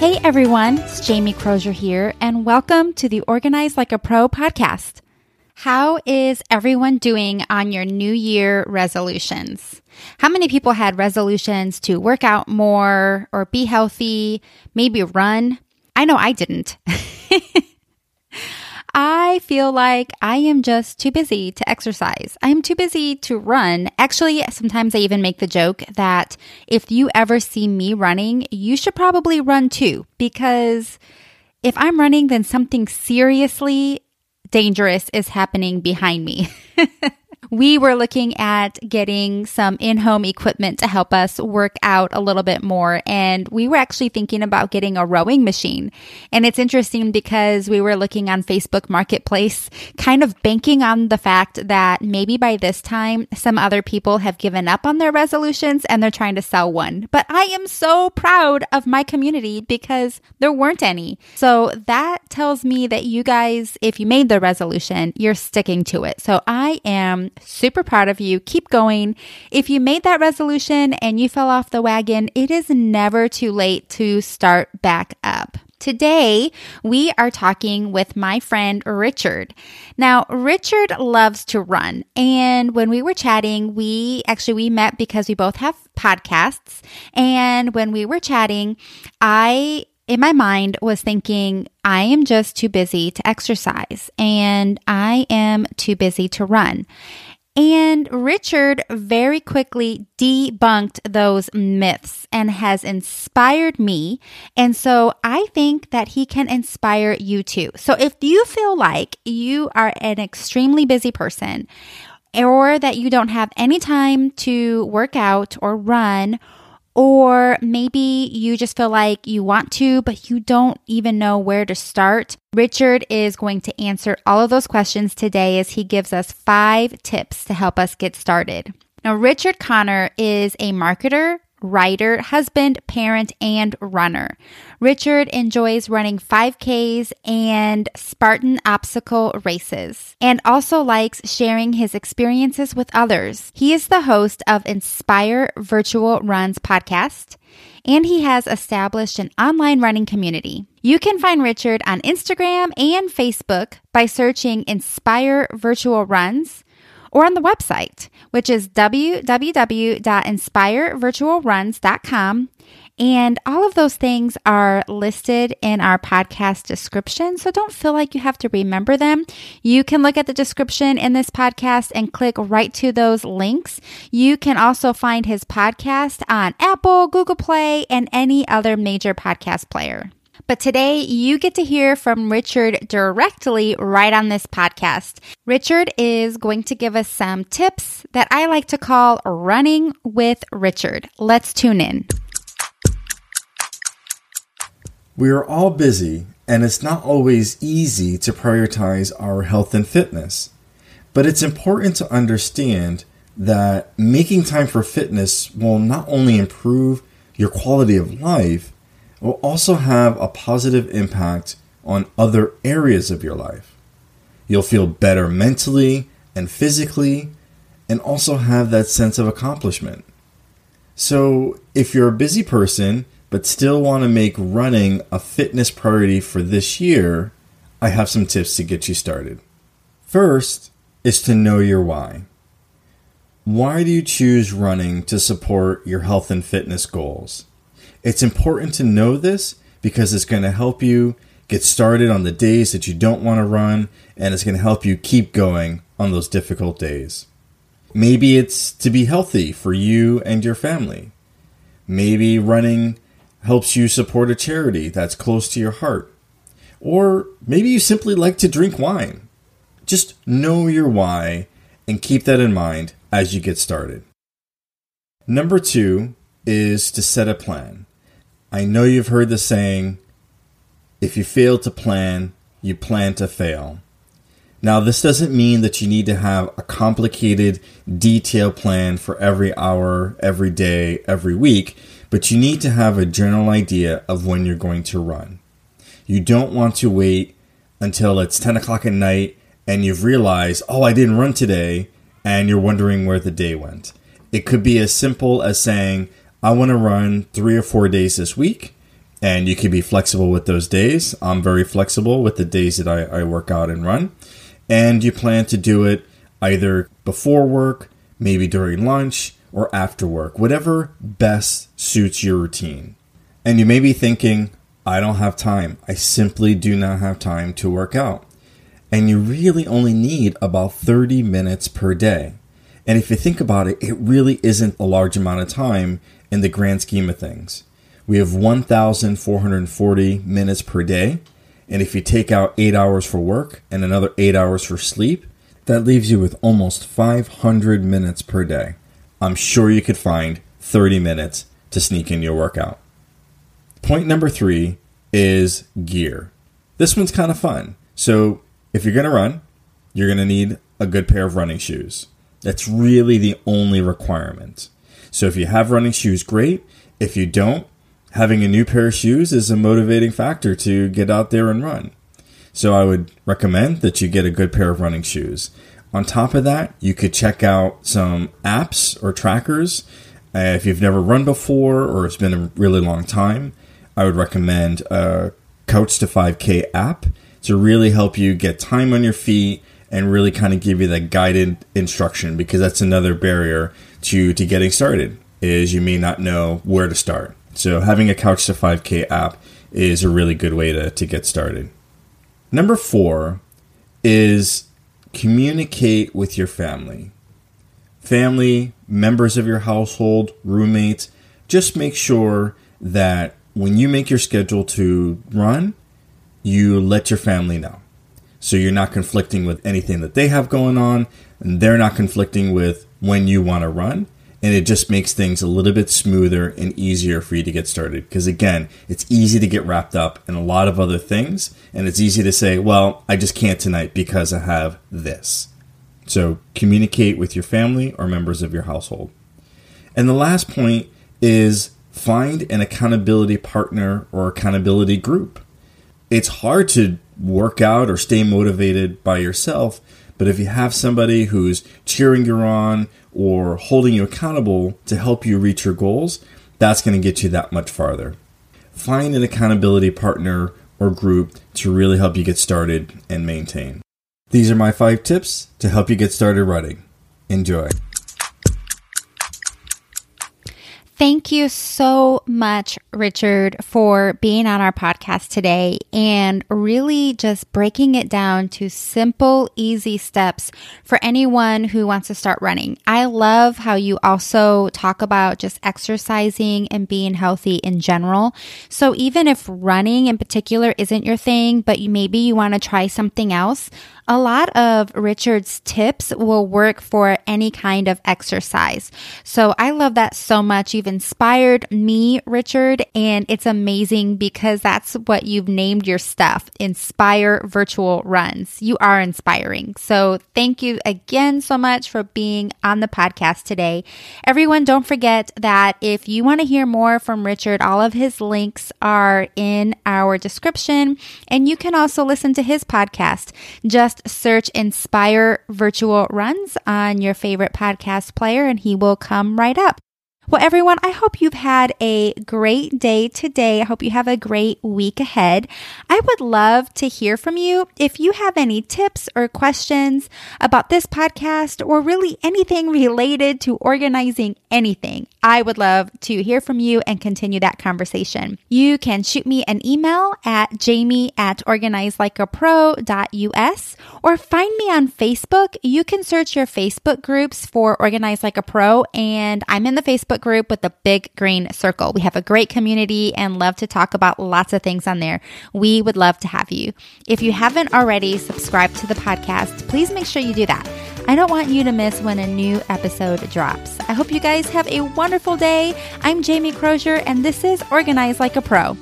Hey everyone, it's Jamie Crozier here, and welcome to the Organize Like a Pro podcast. How is everyone doing on your New Year resolutions? How many people had resolutions to work out more or be healthy, maybe run? I know I didn't. I feel like I am just too busy to exercise. I am too busy to run. Actually, sometimes I even make the joke that if you ever see me running, you should probably run too, because if I'm running, then something seriously dangerous is happening behind me. we were looking at getting some in home equipment to help us work out a little bit more. And we were actually thinking about getting a rowing machine. And it's interesting because we were looking on Facebook Marketplace, kind of banking on the fact that maybe by this time, some other people have given up on their resolutions and they're trying to sell one. But I am so proud of my community because there weren't any. So that tells me that you guys, if you made the resolution, you're sticking to it. So I am super proud of you. Keep going. If you made that resolution and you fell off the wagon, it is never too late to start back up. Today, we are talking with my friend Richard. Now, Richard loves to run. And when we were chatting, we actually we met because we both have podcasts. And when we were chatting, I in my mind was thinking, I am just too busy to exercise and I am too busy to run. And Richard very quickly debunked those myths and has inspired me. And so I think that he can inspire you too. So if you feel like you are an extremely busy person or that you don't have any time to work out or run, or maybe you just feel like you want to, but you don't even know where to start. Richard is going to answer all of those questions today as he gives us five tips to help us get started. Now, Richard Connor is a marketer, writer, husband, parent, and runner. Richard enjoys running 5Ks and Spartan obstacle races and also likes sharing his experiences with others. He is the host of Inspire Virtual Runs podcast and he has established an online running community. You can find Richard on Instagram and Facebook by searching Inspire Virtual Runs or on the website, which is www.inspirevirtualruns.com. And all of those things are listed in our podcast description. So don't feel like you have to remember them. You can look at the description in this podcast and click right to those links. You can also find his podcast on Apple, Google Play, and any other major podcast player. But today you get to hear from Richard directly right on this podcast. Richard is going to give us some tips that I like to call running with Richard. Let's tune in. We are all busy, and it's not always easy to prioritize our health and fitness. But it's important to understand that making time for fitness will not only improve your quality of life, will also have a positive impact on other areas of your life. You'll feel better mentally and physically, and also have that sense of accomplishment. So, if you're a busy person but still want to make running a fitness priority for this year, I have some tips to get you started. First is to know your why. Why do you choose running to support your health and fitness goals? It's important to know this because it's going to help you get started on the days that you don't want to run, and it's going to help you keep going on those difficult days. Maybe it's to be healthy for you and your family. Maybe running helps you support a charity that's close to your heart. Or maybe you simply like to drink wine. Just know your why and keep that in mind as you get started. Number two is to set a plan. I know you've heard the saying, if you fail to plan, you plan to fail. Now, this doesn't mean that you need to have a complicated, detailed plan for every hour, every day, every week, but you need to have a general idea of when you're going to run. You don't want to wait until it's 10 o'clock at night and you've realized, oh, I didn't run today, and you're wondering where the day went. It could be as simple as saying, I want to run three or four days this week, And you can be flexible with those days. I'm very flexible with the days that I, I work out and run. And you plan to do it either before work, maybe during lunch, or after work, whatever best suits your routine. And you may be thinking, I don't have time. I simply do not have time to work out. And you really only need about 30 minutes per day. And if you think about it, it really isn't a large amount of time in the grand scheme of things. We have 1,440 minutes per day. And if you take out eight hours for work and another eight hours for sleep, that leaves you with almost 500 minutes per day. I'm sure you could find 30 minutes to sneak in your workout. Point number three is gear. This one's kind of fun. So, if you're going to run, you're going to need a good pair of running shoes. That's really the only requirement. So, if you have running shoes, great. If you don't, having a new pair of shoes is a motivating factor to get out there and run. So, I would recommend that you get a good pair of running shoes. On top of that, you could check out some apps or trackers. Uh, if you've never run before or it's been a really long time, I would recommend a Couch to 5K app to really help you get time on your feet and really kind of give you that guided instruction because that's another barrier to to getting started is you may not know where to start. So having a Couch to 5K app is a really good way to, to get started. Number four is communicate with your family. Family, members of your household, roommates, just make sure that when you make your schedule to run, you let your family know. So you're not conflicting with anything that they have going on, and they're not conflicting with when you want to run. And it just makes things a little bit smoother and easier for you to get started. Because again, it's easy to get wrapped up in a lot of other things, and it's easy to say, well, I just can't tonight because I have this. So communicate with your family or members of your household. And the last point is find an accountability partner or accountability group. It's hard to work out or stay motivated by yourself, but if you have somebody who's cheering you on or holding you accountable to help you reach your goals, that's going to get you that much farther. Find an accountability partner or group to really help you get started and maintain. These are my five tips to help you get started running. Enjoy. Thank you so much, Richard, for being on our podcast today and really just breaking it down to simple, easy steps for anyone who wants to start running. I love how you also talk about just exercising and being healthy in general. So even if running in particular isn't your thing, but you maybe you want to try something else, a lot of Richard's tips will work for any kind of exercise. So I love that so much. You've inspired me, Richard, and it's amazing because that's what you've named your stuff Inspire Virtual Runs. You are inspiring. So thank you again so much for being on the podcast today. Everyone, don't forget that if you want to hear more from Richard, all of his links are in our description, and you can also listen to his podcast. Just search Inspire Virtual Runs on your favorite podcast player and he will come right up. Well, everyone, I hope you've had a great day today. I hope you have a great week ahead. I would love to hear from you. If you have any tips or questions about this podcast or really anything related to organizing anything, I would love to hear from you and continue that conversation. You can shoot me an email at jamie at organizelikeapro.us or find me on Facebook. You can search your Facebook groups for Organize Like a Pro, and I'm in the Facebook Facebook group with the big green circle. We have a great community and love to talk about lots of things on there. We would love to have you. If you haven't already subscribed to the podcast, please make sure you do that. I don't want you to miss when a new episode drops. I hope you guys have a wonderful day. I'm Jamie Crozier, and this is Organize Like a Pro.